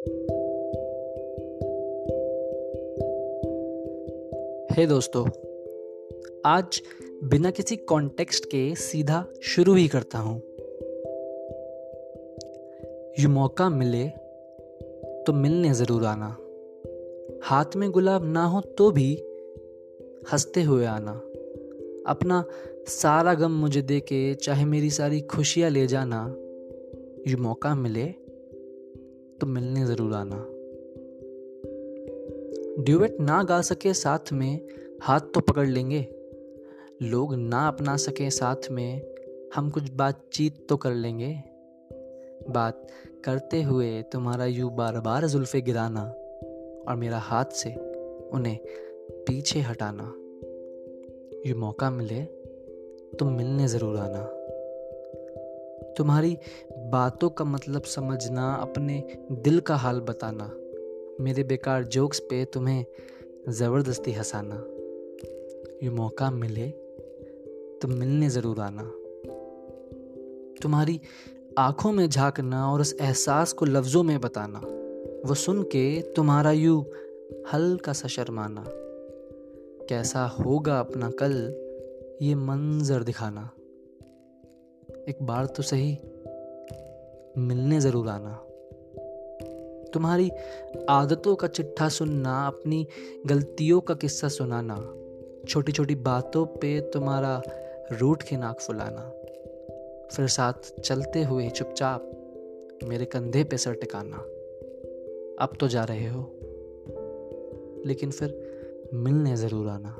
हे दोस्तों, आज बिना किसी कॉन्टेक्स्ट के सीधा शुरू ही करता हूँ। ये मौका मिले तो मिलने ज़रूर आना। हाथ में गुलाब ना हो तो भी हँसते हुए आना। अपना सारा गम मुझे दे के चाहे मेरी सारी खुशियाँ ले जाना। ये मौका मिले तो मिलने ज़रूर आना। ड्यूएट ना गा सके साथ में, हाथ तो पकड़ लेंगे। लोग ना अपना सके साथ में, हम कुछ बातचीत तो कर लेंगे। बात करते हुए तुम्हारा यूँ बार बार जुल्फे गिराना और मेरा हाथ से उन्हें पीछे हटाना। ये मौका मिले तो मिलने ज़रूर आना। तुम्हारी बातों का मतलब समझना, अपने दिल का हाल बताना, मेरे बेकार जोक्स पे तुम्हें ज़बरदस्ती हंसाना। ये मौका मिले तो मिलने ज़रूर आना। तुम्हारी आँखों में झांकना और उस एहसास को लफ्ज़ों में बताना, वो सुन के तुम्हारा यू हल्का सा शर्माना। कैसा होगा अपना कल, ये मंजर दिखाना। एक बार तो सही मिलने ज़रूर आना। तुम्हारी आदतों का चिट्ठा सुनना, अपनी गलतियों का किस्सा सुनाना छोटी छोटी बातों पे तुम्हारा रूठ के नाक फुलाना, फिर साथ चलते हुए चुपचाप मेरे कंधे पे सर टिकाना। अब तो जा रहे हो, लेकिन फिर मिलने ज़रूर आना।